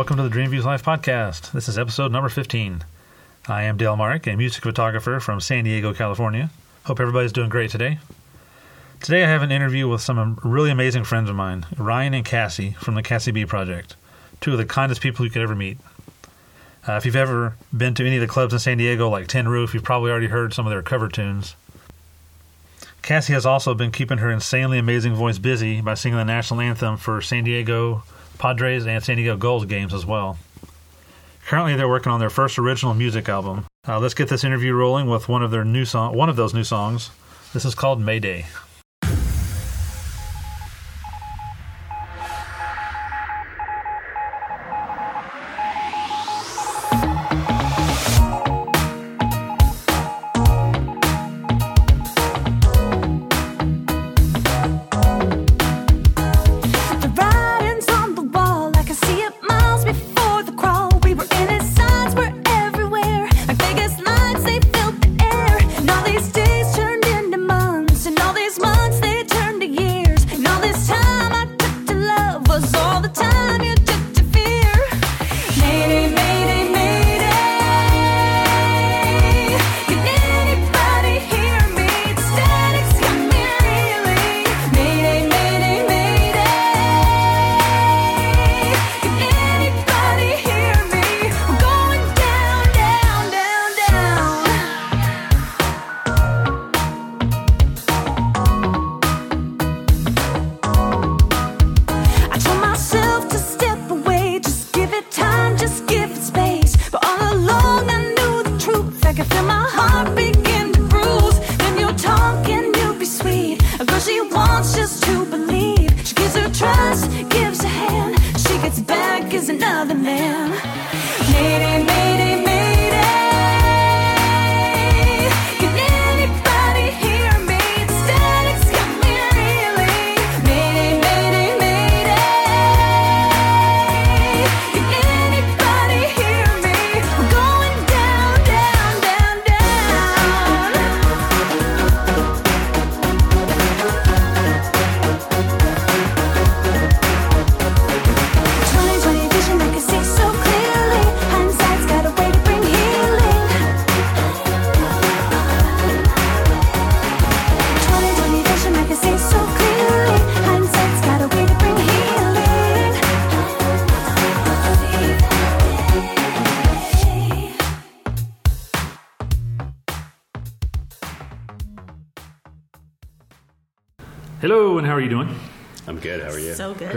Welcome to the Dreamviews Live podcast. This is episode number 15. I am Dale Mark, a music photographer from San Diego, California. Hope everybody's doing great today. Today I have an interview with some really amazing friends of mine, Ryan and Cassie from the Cassie B Project, two of the kindest people you could ever meet. Uh, if you've ever been to any of the clubs in San Diego, like Tin Roof, you've probably already heard some of their cover tunes. Cassie has also been keeping her insanely amazing voice busy by singing the national anthem for San Diego Padres and San Diego Gulls games as well. Currently, they're working on their first original music album. Uh, let's get this interview rolling with one of their new song, one of those new songs. This is called Mayday. Hello,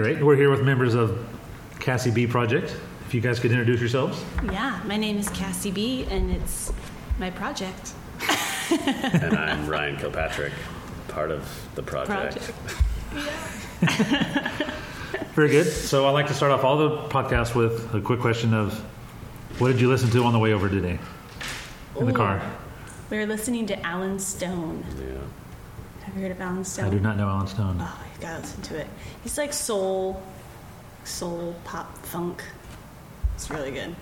you? Great. We're here with members of Cassie B Project. If you guys could introduce yourselves. Yeah, my name is Cassie B, and it's my project. and I'm Ryan Kilpatrick, part of the project. project. Very good. So I like to start off all the podcasts with a quick question of what did you listen to on the way over today in the car? We were listening to Allen Stone. Yeah. Have you heard of Allen Stone? I do not know Allen Stone. Oh, you gotta listen to it. He's like soul, soul pop funk. It's really good.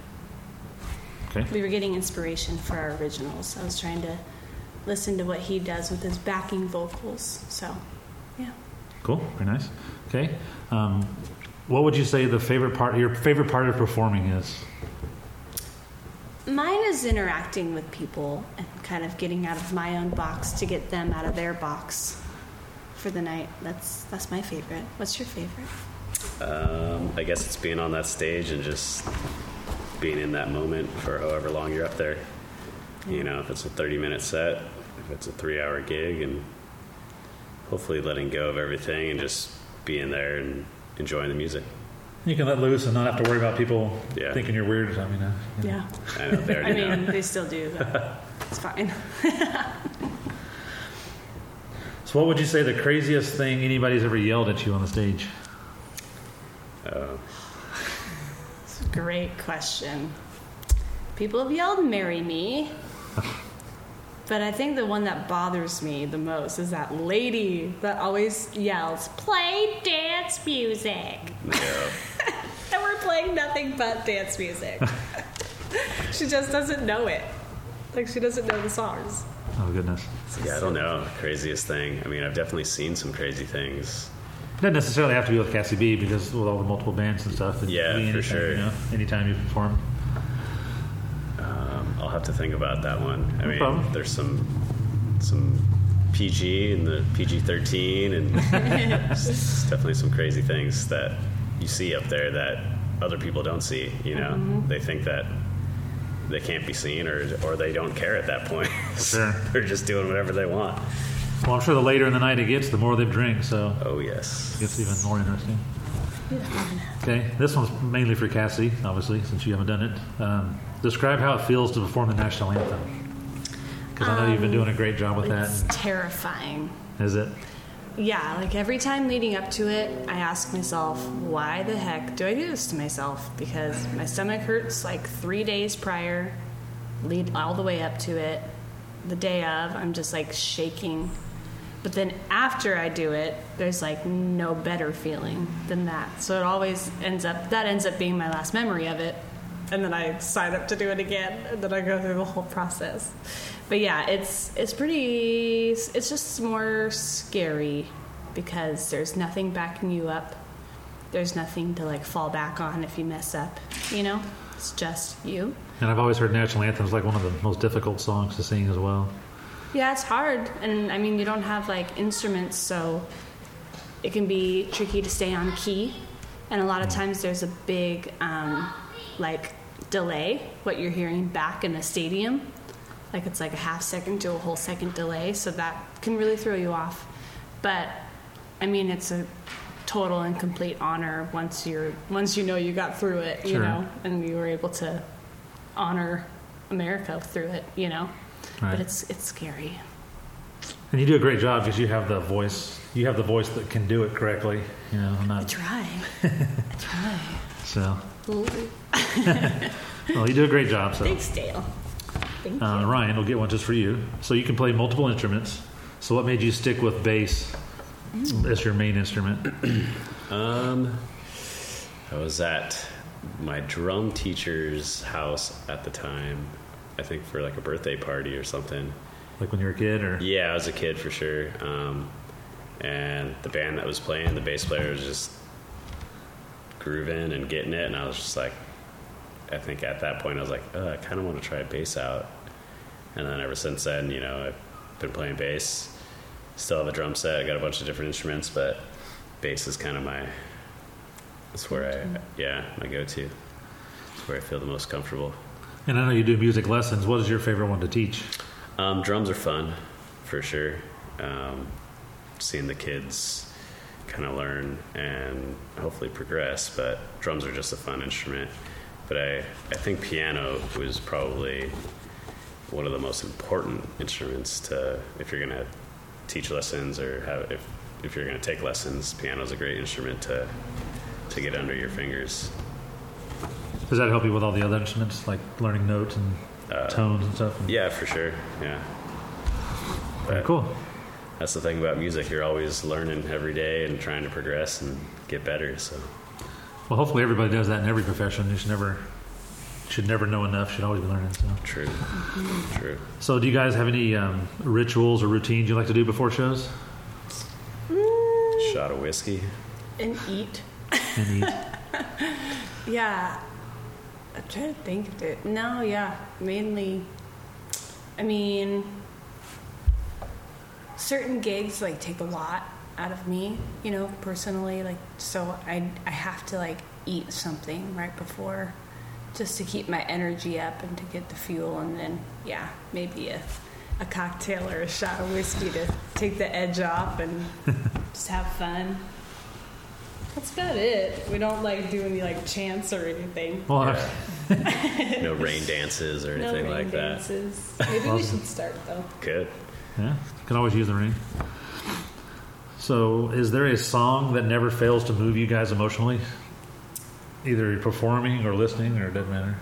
Okay. We were getting inspiration for our originals. I was trying to listen to what he does with his backing vocals. So, yeah. Cool. Very nice. Okay. Um, what would you say the favorite part, your favorite part of performing is? Mine is interacting with people and kind of getting out of my own box to get them out of their box for the night. That's that's my favorite. What's your favorite? Um, I guess it's being on that stage and just being in that moment for however long you're up there. You know, if it's a 30 minute set, if it's a three hour gig, and hopefully letting go of everything and just being there and enjoying the music. You can let loose and not have to worry about people Yeah. thinking you're weird. I mean, uh, you know. Yeah. I know they I already mean, know. they still do. But it's fine. So, what would you say the craziest thing anybody's ever yelled at you on the stage? Uh, It's a great question. People have yelled "Marry me," but I think the one that bothers me the most is that lady that always yells, "Play dance music," yeah. And we're playing nothing but dance music. she just doesn't know it. Like she doesn't know the songs. Oh goodness. Yeah, I don't know. Craziest thing. I mean, I've definitely seen some crazy things. doesn't necessarily have to be with Cassie B because with all the multiple bands and stuff. it Yeah, can be for sure. You know, anytime you perform. Um, I'll have to think about that one. I mean, problem. there's some some PG and the PG thirteen, and it's definitely some crazy things that you see up there that other people don't see. You know, they think that they can't be seen, or or they don't care at that point. Sure. They're just doing whatever they want. Well, I'm sure the later in the night it gets, the more they drink, so Oh yes. it gets even more interesting. Okay, this one's mainly for Cassie, obviously, since you haven't done it. Um, describe how it feels to perform the national anthem. Because I know you've been doing a great job with that. It's terrifying. Is it? Yeah, like every time leading up to it, I ask myself, why the heck do I do this to myself? Because my stomach hurts like three days prior, lead all the way up to it. The day of, I'm just like shaking. But then after I do it, there's like no better feeling than that. So it always ends up, that ends up being my last memory of it. And then I sign up to do it again, and then I go through the whole process. But yeah, it's it's pretty. It's just more scary because there's nothing backing you up. There's nothing to like fall back on if you mess up. You know, it's just you. And I've always heard national anthems like one of the most difficult songs to sing as well. Yeah, it's hard, and I mean you don't have like instruments, so it can be tricky to stay on key. And a lot of times there's a big um, like delay what you're hearing back in a stadium. Like it's like a half second to a whole second delay, so that can really throw you off. But I mean, it's a total and complete honor once you're once you know you got through it, you Sure. know, and you were able to honor America through it, you know. Right. But it's it's scary. And you do a great job because you have the voice. You have the voice that can do it correctly. You know, I'm I not try. I try. so. Ooh, Well, you do a great job. So, Thanks, Dale. Thank uh, you. Ryan, we'll get one just for you. So you can play multiple instruments. So what made you stick with bass as your main instrument? Um, I was at my drum teacher's house at the time. I think for like a birthday party or something. Like when you were a kid, or Yeah, I was a kid for sure. Um, and the band that was playing, the bass player was just grooving and getting it, and I was just like, I think at that point I was like, oh, I kind of want to try bass out. And then ever since then, you know, I've been playing bass. Still have a drum set. I got a bunch of different instruments, but bass is kind of my. That's where I, yeah, my go-to. It's where I feel the most comfortable. and I know you do music lessons. What is your favorite one to teach? Um, drums are fun, for sure. Um, seeing the kids kind of learn and hopefully progress, but drums are just a fun instrument. But I, I think piano was probably one of the most important instruments to if you're gonna teach lessons or have if if you're gonna take lessons. piano is a great instrument to to get under your fingers. Does that help you with all the other instruments, like learning notes and Uh, tones and stuff? Yeah, for sure. Yeah. But- cool. That's the thing about music. You're always learning every day and trying to progress and get better. So, Well, hopefully everybody does that in every profession. You should never should never know enough. Should always be learning. So, true. True. so do you guys have any um, rituals or routines you like to do before shows? Shot of whiskey. And eat. And eat? Yeah. I'm trying to think of it. No, yeah. Mainly, I mean, certain gigs like take a lot out of me, you know, personally. Like, so I, I have to like eat something right before just to keep my energy up and to get the fuel. And then, yeah, maybe a, a cocktail or a shot of whiskey to take the edge off and just have fun. That's about it. We don't like do any like chants or anything. Well, No rain dances or No anything rain like that. dances. Maybe we should start though. Good. Yeah, can always use the ring. So, is there a song that never fails to move you guys emotionally? Either performing or listening, or it doesn't matter.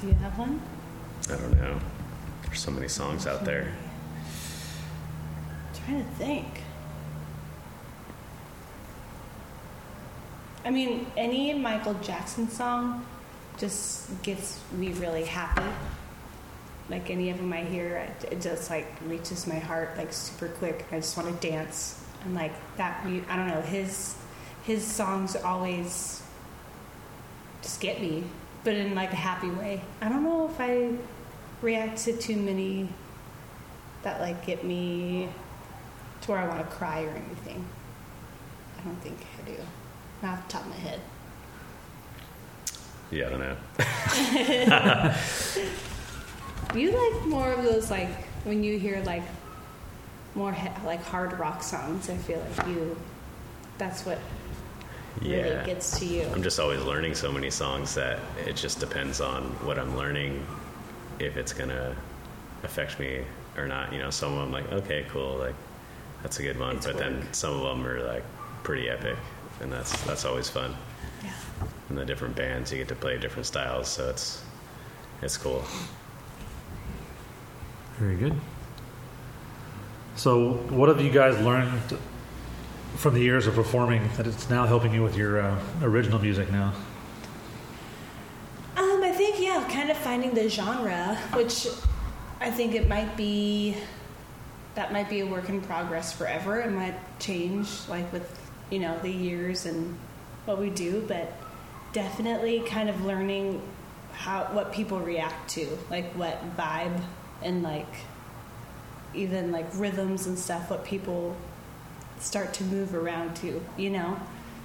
Do you have one? I don't know. There's so many songs out there. trying to think. I mean, any Michael Jackson song just gets me really happy. Like any of them I hear, it, just like reaches my heart like super quick. I just want to dance and like that. I don't know his his songs always just get me, but in like a happy way. I don't know if I react to too many that like get me to where I want to cry or anything. I don't think I do. Not off the top of my head. Yeah, I don't know. You like more of those like when you hear like more he- like hard rock songs. I feel like you. That's what really gets to you. I'm just always learning so many songs that it just depends on what I'm learning, if it's gonna affect me or not. You know, some of them like, okay, cool, like that's a good one, It's but then some of them are like pretty epic, and that's that's always fun. Yeah. And the different bands, you get to play different styles, so it's it's cool. Very good. So, what have you guys learned from the years of performing that it's now helping you with your uh, original music now? Um, I think yeah, kind of finding the genre, which I think it might be that might be a work in progress forever. It might change like with you know the years and what we do, but definitely kind of learning how what people react to, like what vibe and like even like rhythms and stuff, what people start to move around to, you know?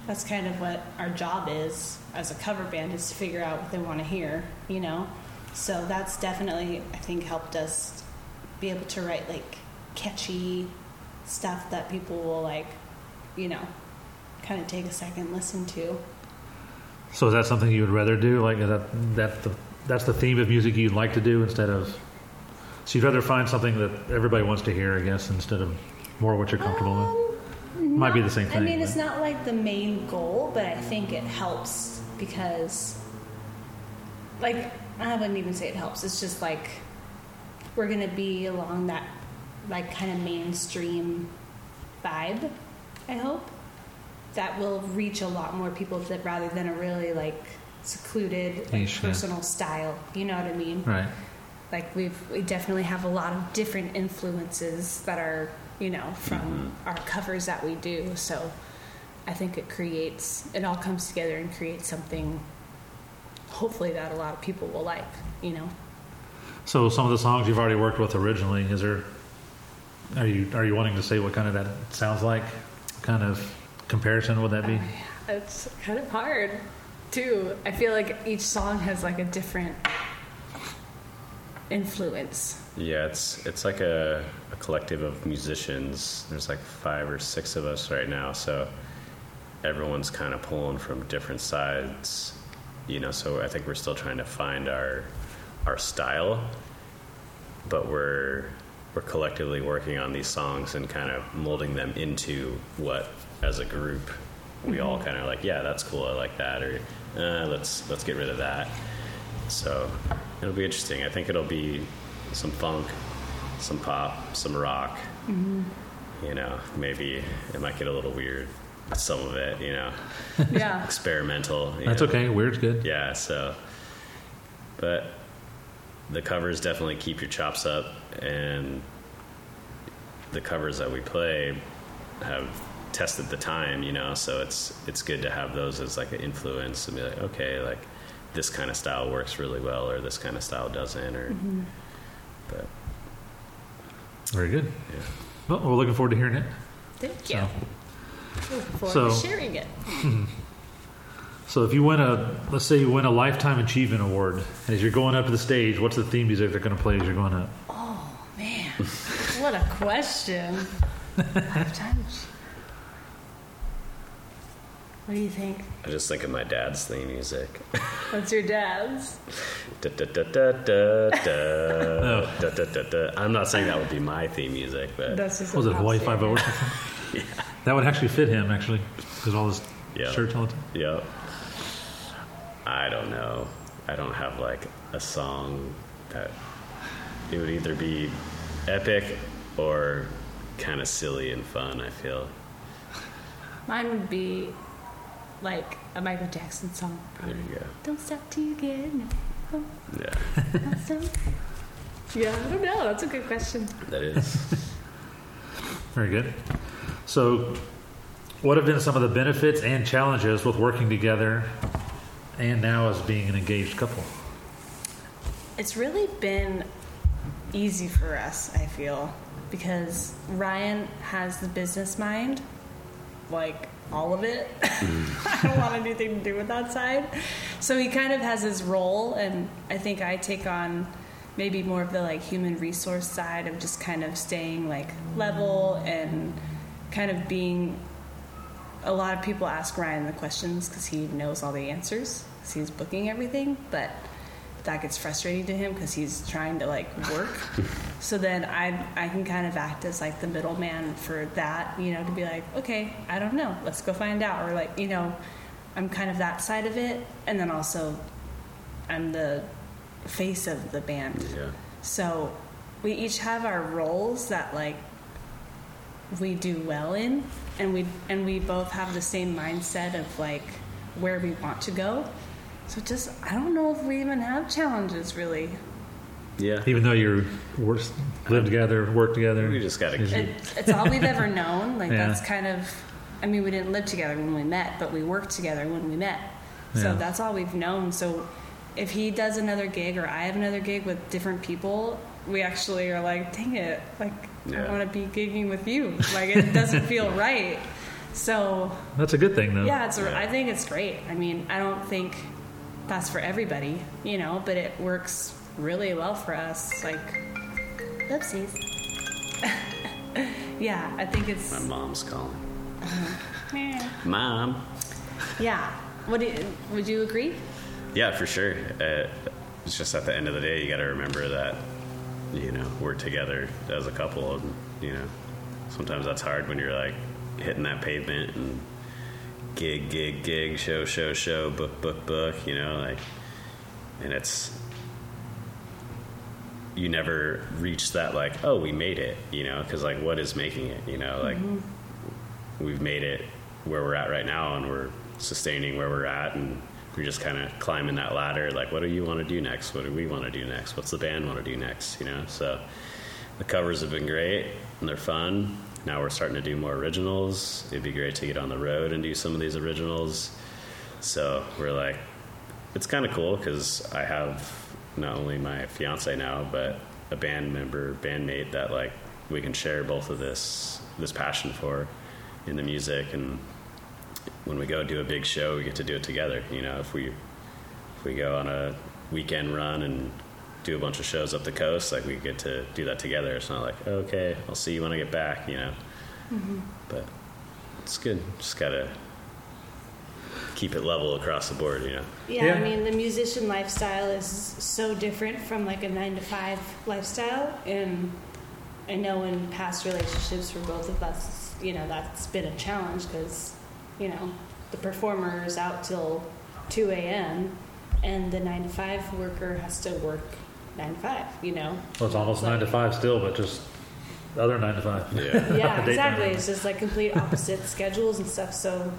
That's kind of what our job is as a cover band is to figure out what they want to hear, you know? So that's definitely I think helped us be able to write like catchy stuff that people will like, you know, kind of take a second listen to. So, is that something you would rather do? Like that that the, that's the theme of music you'd like to do instead of? So you'd rather find something that everybody wants to hear, I guess, instead of more what you're comfortable with. Um, Might be the same thing. I mean, it's not like the main goal, but I think it helps because, like, I wouldn't even say it helps. It's just like we're gonna be along that, like, kind of mainstream vibe. I hope that will reach a lot more people that rather than a really like secluded, like, yeah. personal style. You know what I mean? Right. Like we've we definitely have a lot of different influences that are you know from Mm-hmm. our covers that we do so i think it creates it all comes together and creates something hopefully that a lot of people will like you know So, some of the songs you've already worked with originally, is there? Are you are you wanting to say what kind of that sounds like? What kind of comparison would that be? it's kind of hard too i feel like each song has like a different influence Yeah, it's it's like a, a collective of musicians. There's like five or six of us right now, so everyone's kind of pulling from different sides. You know, so I think we're still trying to find our our style, but we're we're collectively working on these songs and kind of molding them into what, as a group, we all kind of like. Yeah, that's cool. I like that. Or uh, let's let's get rid of that. So it'll be interesting. I think it'll be some funk, some pop, some rock. Mm-hmm. You know, maybe it might get a little weird. Some of it, you know, yeah experimental. That's know. okay. Weird's good. Yeah. So, but the covers definitely keep your chops up, and the covers that we play have tested the time. You know, so it's it's good to have those as like an influence and be like, okay, like this kind of style works really well, or this kind of style doesn't, or. Mm-hmm. But Very good. yeah. Well, we're looking forward to hearing it. thank you So, Looking forward So- to sharing it so if you win a, let's say you win a lifetime achievement award, and as you're going up to the stage, what's the theme music they're going to play as you're going up? Oh man, what a question! Lifetimes. What do you think? I just think of my dad's theme music. What's your dad's? Da, da, da, da, da, da, oh. da, da, da, da. I'm not saying that would be my theme music, but That's just Was it a Hawaii pop Five O? statement. That would actually fit him actually, because all his Yeah. shirts all the time. Yep. I don't know. I don't have like a song that it would either be epic or kind of silly and fun. I feel. Mine would be like a Michael Jackson song. There you go. Don't stop till you get enough. Yeah. Don't. Yeah, I don't know. That's a good question. That is. Very good. So, what have been some of the benefits and challenges with working together and now as being an engaged couple? It's really been easy for us, I feel, because Ryan has the business mind, like all of it. Mm. I don't want anything to do with that side. So he kind of has his role, and I think I take on maybe more of the like human resource side of just kind of staying like level and kind of being a lot of people ask Ryan the questions because he knows all the answers because he's booking everything, but that gets frustrating to him because he's trying to like work. so then I I can kind of act as like the middleman for that, you know, to be like, okay, I don't know, let's go find out, or like you know, I'm kind of that side of it, and then also I'm the face of the band. Yeah. So we each have our roles that like we do well in and we and we both have the same mindset of like where we want to go. So just I don't know if we even have challenges really. Yeah. Even though you work, live together, work together, We just gotta it- It, it's all we've ever known. Like Yeah. that's kind of I mean we didn't live together when we met, but we worked together when we met. So Yeah. that's all we've known. So if he does another gig or I have another gig with different people, we actually are like, dang it, like Yeah. I want to be gigging with you. Like it doesn't feel right. So that's a good thing, though. yeah, it's. Yeah. I think it's great. I mean, I don't think that's for everybody, you know, but it works really well for us. Like, oopsies. yeah, I think it's. My mom's calling. Yeah. Mom. Yeah. What you, would you agree? Yeah, for sure. Uh, it's just at the end of the day, you got to remember that, you know, we're together as a couple, and you know, sometimes that's hard when you're like hitting that pavement and gig, gig, gig, show, show, show, book, book, book. You know, like, and it's you never reach that like, oh, we made it. You know, because like, what is making it? You know, like mm-hmm. we've made it where we're at right now and we're sustaining where we're at and we're just kind of climbing that ladder like what do you want to do next what do we want to do next what's the band want to do next you know so the covers have been great and they're fun now we're starting to do more originals. It'd be great to get on the road and do some of these originals. So we're like it's kind of cool because i have not only my fiance now but a band member bandmate that like we can share both of this this passion for in the music. And when we go do a big show we get to do it together you know if we if we go on a weekend run and do a bunch of shows up the coast like we get to do that together it's not like okay i'll see you when i get back you know mm-hmm. but it's good just gotta keep it level across the board you know Yeah, Yeah. I mean, the musician lifestyle is so different from like a nine to five lifestyle. And I know in past relationships for both of us, you know, that's been a challenge because, you know, the performer is out till 2 a.m. and the nine to five worker has to work nine to five, you know? Well, it's almost nine to five still, but just the other nine to five. yeah Yeah, Daytime. exactly. It's just like complete opposite schedules and stuff. So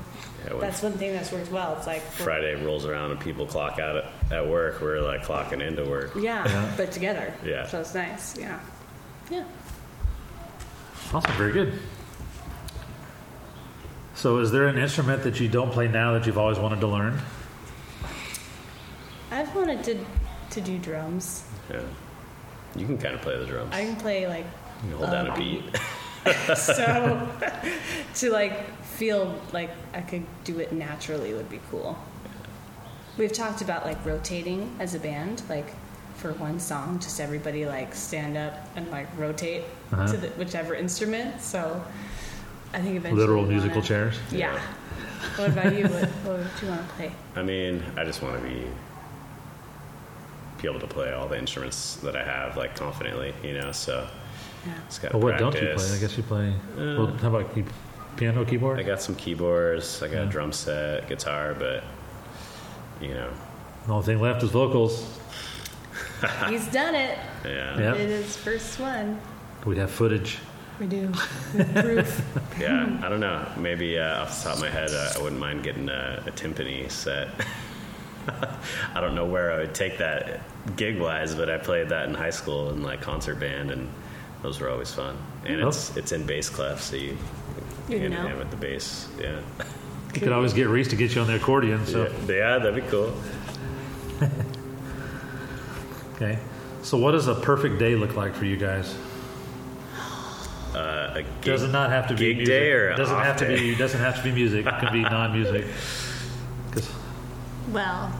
Yeah, when that's one thing that's worked well. It's like, we're- friday rolls around and people clock out at, at work we're like clocking into work yeah, Yeah. but together. Yeah. So it's nice. Yeah. Yeah. Awesome, very good. So, is there an instrument that you don't play now that you've always wanted to learn? I've wanted to to do drums. yeah you can kind of play the drums I can play like you can hold down a um, beat so to like feel like I could do it naturally would be cool. We've talked about like rotating as a band, like for one song, just everybody like stand up and like rotate Uh-huh. to the, whichever instrument. So I think eventually Literal musical wanna- chairs? Yeah. what about you? What, what would you want to play? I mean, I just want to be be able to play all the instruments that I have like confidently, you know. So Yeah. just got Well, what practice. don't you play? I guess you play. well, how about key, piano, keyboard? I got some keyboards. I got Yeah. a drum set, guitar, but you know, the only thing left is vocals. He's done it. yeah, Yeah. It is first one. We have footage. We do. With proof. yeah. I don't know. Maybe uh, off the top of my head, uh, I wouldn't mind getting a, a timpani set. I don't know where I would take that gig wise, but I played that in high school in like concert band, and those were always fun. And Oh. it's it's in bass clef, so you You hand know. in hand with the bass. Yeah. You could always get Reese to get you on the accordion. So yeah, yeah, that'd be cool. okay. So what does a perfect day look like for you guys? Uh, a gig, Does it not have to be gig music? day or doesn't off have to be doesn't have to be music. It can be non-music. Well,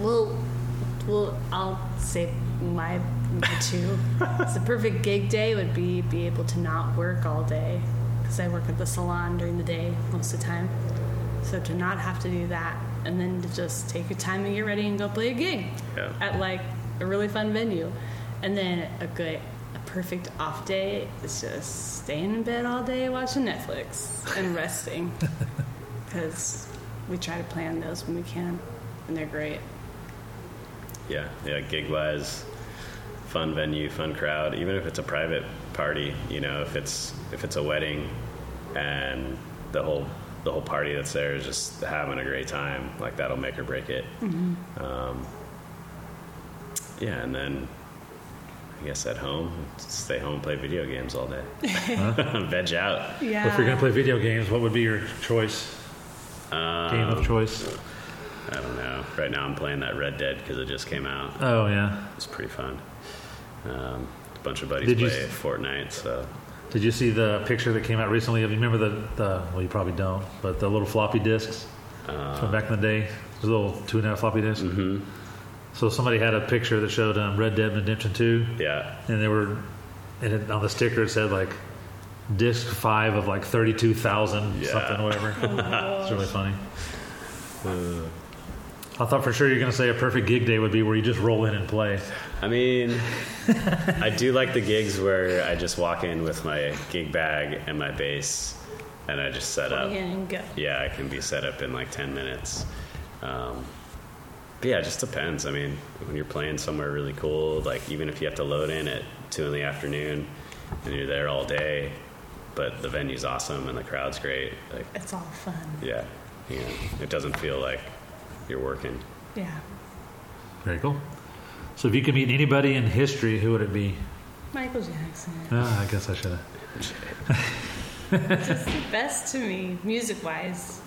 well, well, I'll say my, my two. it's a perfect gig day would be be able to not work all day because I work at the salon during the day most of the time. So to not have to do that and then to just take your time and get ready and go play a gig Yeah. at like a really fun venue, and then a good. A perfect off day is just staying in bed all day watching Netflix and resting because we try to plan those when we can, and they're great. Yeah, yeah, gig wise, fun venue, fun crowd. Even if it's a private party, you know, if it's if it's a wedding, and the whole the whole party that's there is just having a great time, like that'll make or break it. Um, yeah, and then I guess at home, stay home, play video games all day, veg out. Yeah. If you're gonna play video games, what would be your choice? Game of Um, choice. I don't know. Right now, I'm playing that Red Dead because it just came out. Oh yeah. It's pretty fun. Um, a bunch of buddies Did play s- Fortnite, so Did you see the picture that came out recently? of you remember the, the well, you probably don't, but the little floppy disks Uh, from back in the day, the little two and a half floppy disks. Mm-hmm. So somebody had a picture that showed um, Red Dead Redemption Two, yeah, and they were, and it, on the sticker it said like disc five of like thirty two thousand Yeah. something whatever. it's really funny. I thought for sure you're going to say a perfect gig day would be where you just roll in and play. I mean, I do like the gigs where I just walk in with my gig bag and my bass, and I just set up. Plug in and go. Yeah, I can be set up in like ten minutes. Um, but yeah, it just depends. I mean, when you're playing somewhere really cool, like even if you have to load in at two in the afternoon and you're there all day, but the venue's awesome and the crowd's great, like It's all fun. yeah, yeah, it doesn't feel like you're working. Yeah. Very cool. So if you could meet anybody in history, who would it be? Michael Jackson. Ah, I guess I should have. Just the best to me, music wise.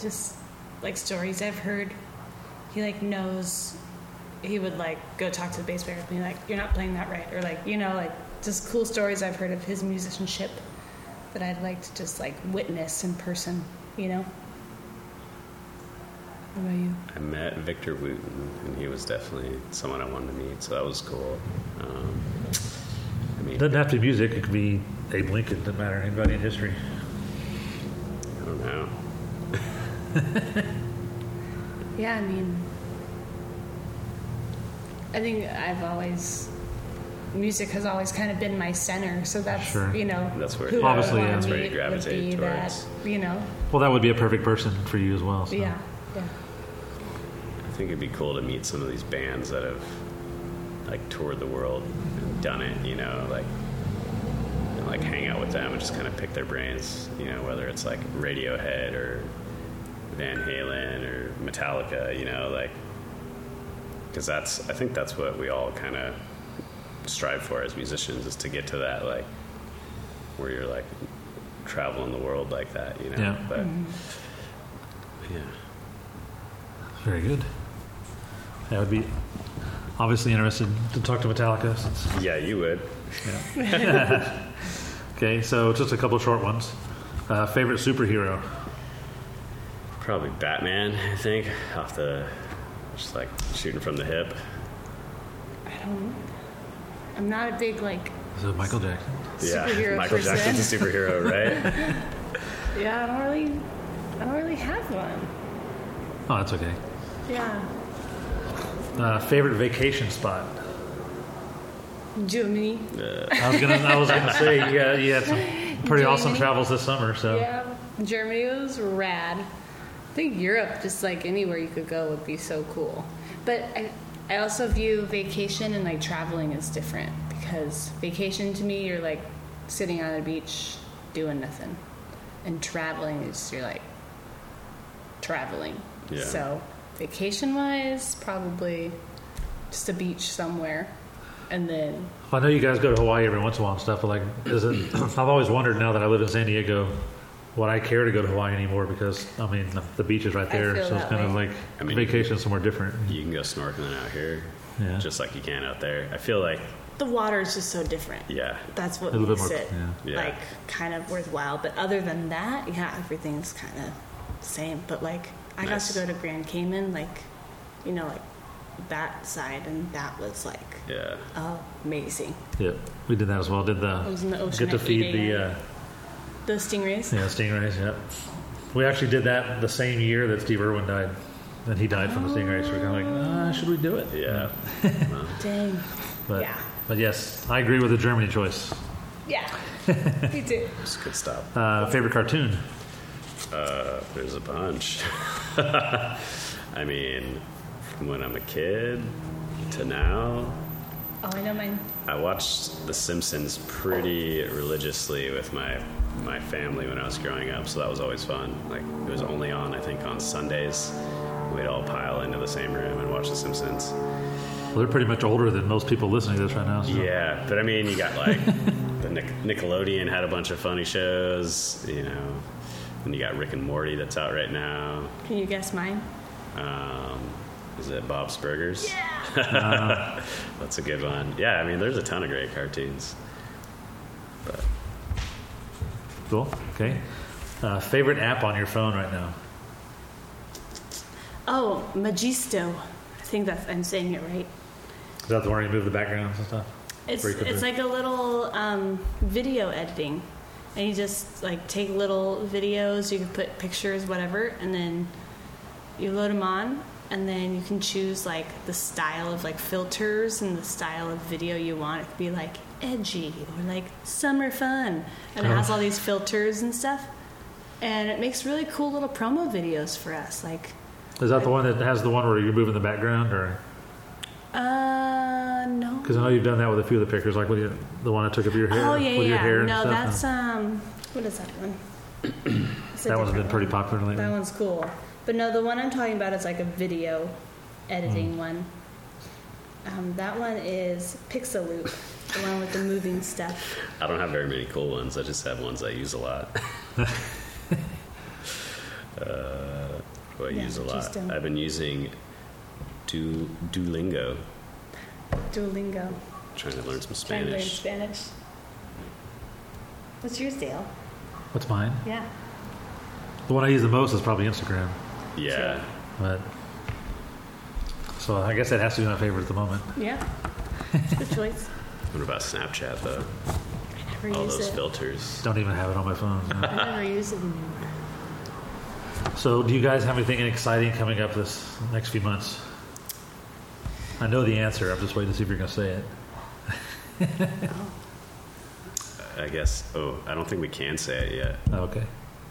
Just like stories I've heard. He like knows he would like go talk to the bass player and be like, You're not playing that right or like, you know, like just cool stories I've heard of his musicianship that I'd like to just like witness in person, you know? What about you? I met Victor Wooten, and he was definitely someone I wanted to meet, so that was cool. Um, I mean, It doesn't have to be music. It could be Abe Lincoln. Doesn't matter. Anybody in history. I don't know. Yeah, I mean, I think I've always music has always kind of been my center, so that's Sure. you know That's where- who Obviously, yeah. That's where you gravitate be that towards. you know Well, that would be a perfect person for you as well. So. yeah yeah I think it'd be cool to meet some of these bands that have like toured the world and done it. You know, like and, like hang out with them and just kind of pick their brains. You know, whether it's like Radiohead or Van Halen or Metallica. You know, like because that's I think that's what we all kind of strive for as musicians is to get to that like where you're like traveling the world like that. You know, Yeah. but mm-hmm. yeah. Very good. That would be obviously interested to talk to Metallica. Since, Yeah, you would. okay, so just a couple short ones. Uh, favorite superhero? Probably Batman, I think, off the just like shooting from the hip. I don't I'm not a big like Is it Michael Jackson? Yeah, Superhero Michael person. Jackson's a superhero, right? yeah I don't really I don't really have one Oh, that's okay. yeah Uh, favorite vacation spot? Germany. I was gonna, I was gonna say you, got, you had some pretty awesome travels this summer. So. Yeah. Germany was rad. I think Europe just like anywhere you could go would be so cool. But I I also view vacation and like traveling as different because vacation to me you're like sitting on a beach doing nothing. And traveling is you're like traveling. Yeah. so vacation wise probably just a beach somewhere, and then I know you guys go to Hawaii every once in a while and stuff, but like, is it? I've always wondered now that I live in San Diego, would I care to go to Hawaii anymore? Because I mean, the, the beach is right there, so it's that kind of like I mean- vacation somewhere different. You can go snorkeling out here, Yeah. just like you can out there. I feel like, the water is just so different. yeah, That's what A little bit makes more- it yeah. Yeah. like kind of worthwhile. But other than that, yeah, everything's kind of the same. But like, I Nice. got to go to Grand Cayman, like, you know, like that side, and that was like yeah. amazing. Yeah, we did that as well. Did the I was in the ocean get to feed the uh, The stingrays. yeah stingrays. Yeah, we actually did that the same year that Steve Irwin died, and he died from the stingrays. So we're kind of like, uh, should we do it? Yeah. Dang. But Yeah. but yes, I agree with the Germany choice. Yeah. Me too. It's a good stop. Uh, favorite cartoon? Uh, there's a bunch. I mean, from when I'm a kid to now, Oh, I know mine. I watched The Simpsons pretty religiously with my my family when I was growing up, so that was always fun. Like it was only on, I think, on Sundays. We'd all pile into the same room and watch The Simpsons. Well, they're pretty much older than most people listening to this right now. So. Yeah, but I mean, you got like the Nic- Nickelodeon had a bunch of funny shows, you know. And you got Rick and Morty that's out right now. Can you guess mine? Um, is it Bob's Burgers? Yeah. That's a good one. Yeah, I mean, there's a ton of great cartoons. But Cool. Okay. Uh, favorite app on your phone right now? Oh, Magisto. I think that's I'm saying it right. Is that the one where you move the backgrounds and stuff? It's Where you put it's like a little um, video editing, and you just like take little videos. You can put pictures, whatever, and then you load them on, and then you can choose like the style of like filters and the style of video you want. It could be like edgy or like summer fun, and it has Oh. all these filters and stuff, and it makes really cool little promo videos for us. Like, Is that the one that has the one where you're moving the background, or uh, no. because I know you've done that with a few of the pictures, like with your, the one I took of your hair, Oh yeah, with your yeah. hair no, stuff. that's um, what is that one? That one's been pretty one. popular lately. That one's cool, but no, the one I'm talking about is like a video editing Hmm. one. Um, that one is Pixaloop, the one with the moving stuff. I don't have very many cool ones. I just have ones I use a lot. uh, who I Yeah, use a lot. don't- I've been using du- Duolingo, Duolingo. trying to learn some Trying to learn Spanish. Spanish. What's yours, Dale? What's mine? Yeah. The one I use the most is probably Instagram, Yeah. but so I guess that has to be my favorite at the moment. Yeah. It's a good choice. What about Snapchat though? I never All use those it. filters. Don't even have it on my phone. no. I never use it anymore. so, do you guys have anything exciting coming up this next few months? I know the answer. I'm just waiting to see if you're going to say it. I guess. Oh, I don't think we can say it yet. Oh, okay.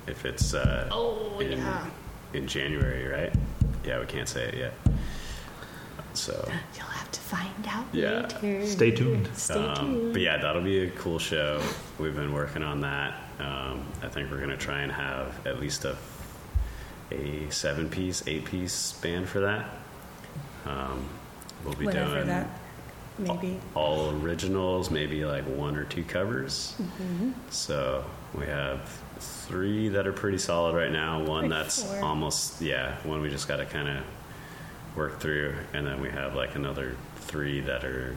If it's uh, Oh in, yeah. in January, right? Yeah, we can't say it yet. So, You'll have to find out Yeah. later. Stay tuned. Stay um, tuned. but yeah, that'll be a cool show. We've been working on that. Um, I think we're gonna try and have at least a a seven piece, eight piece band for that. Um, we'll be Whatever doing that maybe. all originals, maybe like one or two covers. Mm-hmm. So we have three that are pretty solid right now. One Like that's four. almost yeah. One we just got to kind of work through, and then we have like another three that are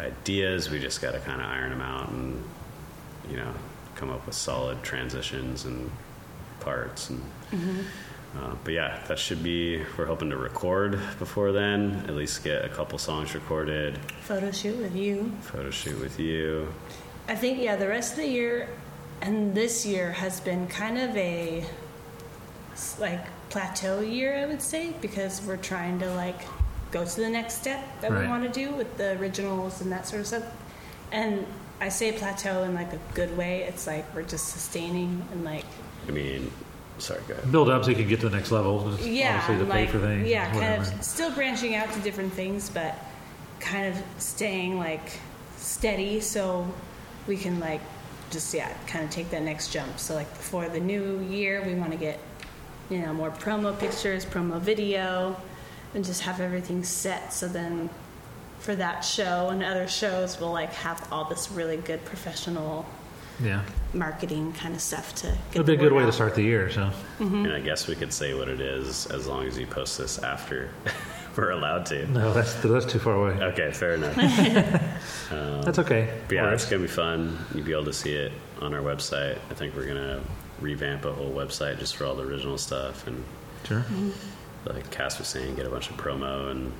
ideas. We just got to kind of iron them out and you know come up with solid transitions and parts and. Mm-hmm. Uh, but yeah, that should be. We're hoping to record before then. At least get a couple songs recorded. Photo shoot with you. Photo shoot with you. I think yeah, the rest of the year and this year has been kind of a like plateau year, I would say, because we're trying to like go to the next step that Right. we want to do with the originals and that sort of stuff. And I say plateau in like a good way. It's like we're just sustaining and like I mean, sorry, go ahead. Build up so you can get to the next level. Just yeah, obviously to like pay for things. yeah, kind of still branching out to different things, but kind of staying like steady so we can like just yeah, kind of take that next jump. So like before the new year, we want to get you know more promo pictures, promo video, and just have everything set. So then for that show, and other shows we'll like have all this really good professional Yeah. marketing kind of stuff to. Get It'd be a good word way to start the year. So Mm-hmm. And I guess we could say what it is as long as you post this after we're allowed to. no, that's that's too far away. Okay, fair enough. That's okay. But yeah, All right. it's gonna be fun. You'll be able to see it on our website. I think we're gonna revamp a whole website just for all the original stuff and Sure. like Cass was saying, get a bunch of promo and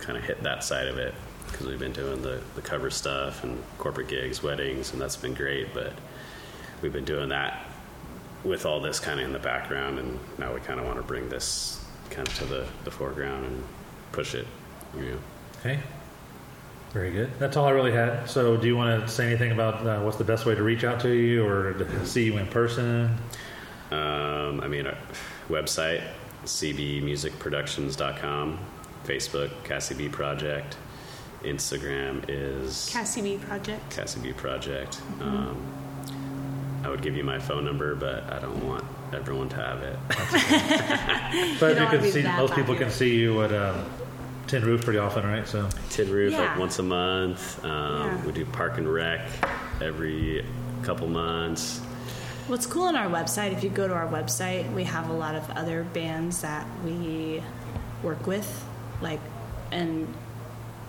kind of hit that side of it because we've been doing the, the cover stuff and corporate gigs, weddings, and that's been great. But we've been doing that with all this kind of in the background, and now we kind of want to bring this kind of to the, the foreground and push it. You know. Okay. Very good. That's all I really had. So, do you want to say anything about uh, what's the best way to reach out to you or to see you in person? Um, I mean, our website, cbmusicproductions.com, Facebook, Cassie B Project, Instagram is Cassie B Project. Cassie B Project. Um, I would give you my phone number, but I don't want everyone to have it. But You you, can see that most people popular. can see you at uh, Tin Roof pretty often, right? So, Tin Roof like once a month. Um, Yeah. We do Park and Rec every couple months. What's cool on our website, if you go to our website, we have a lot of other bands that we work with, like, and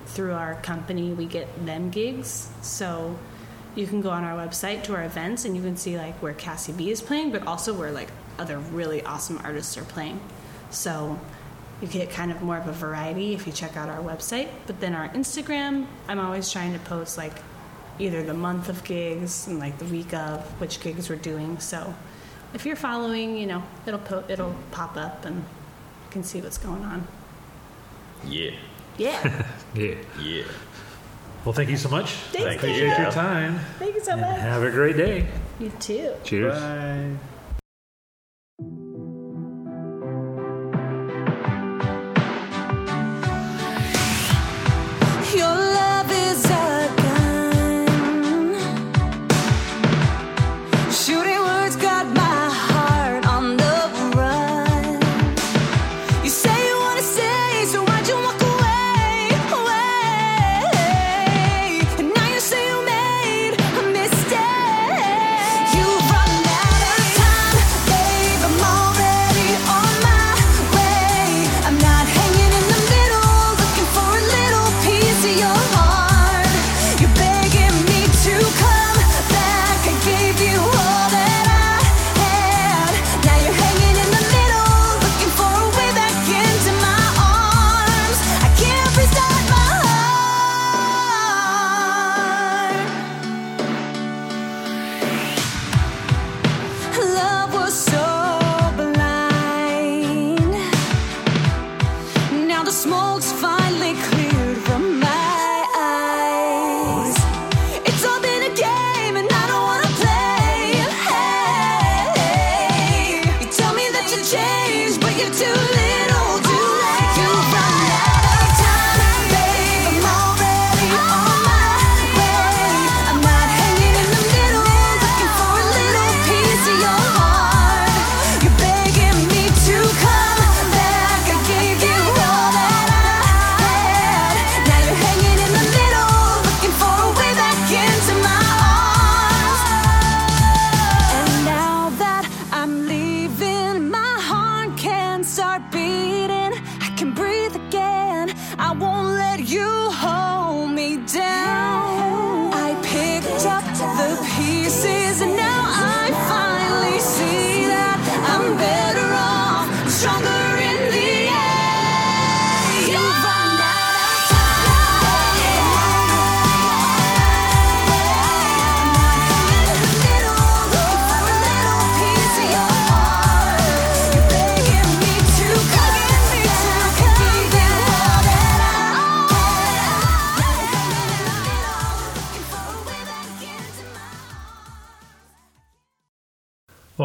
through our company, we get them gigs. So you can go on our website to our events and you can see, like, where Cassie B is playing, but also where, like, other really awesome artists are playing. So you get kind of more of a variety if you check out our website. But then our Instagram, I'm always trying to post, like, either the month of gigs and like the week of which gigs we're doing. So if you're following, you know, it'll po- it'll pop up and you can see what's going on. Yeah. Yeah. yeah. Yeah. Well, thank you so much. Thanks, Thank you. Appreciate your time. Thank you so And much. have a great day. You too. Cheers. Bye.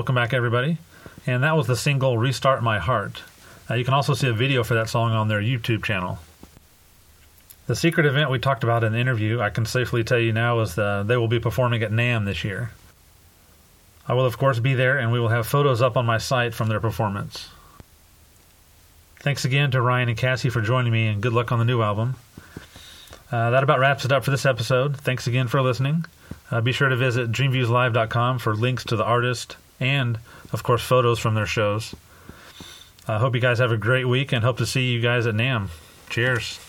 Welcome back, everybody. And that was the single Restart My Heart. Uh, you can also see a video for that song on their YouTube channel. The secret event we talked about in the interview, I can safely tell you now, is the, they will be performing at NAMM this year. I will, of course, be there, and we will have photos up on my site from their performance. Thanks again to Ryan and Cassie for joining me, and good luck on the new album. Uh, that about wraps it up for this episode. Thanks again for listening. Uh, be sure to visit dreamviewslive.com for links to the artist and, of course, photos from their shows. I hope you guys have a great week and hope to see you guys at NAMM. Cheers.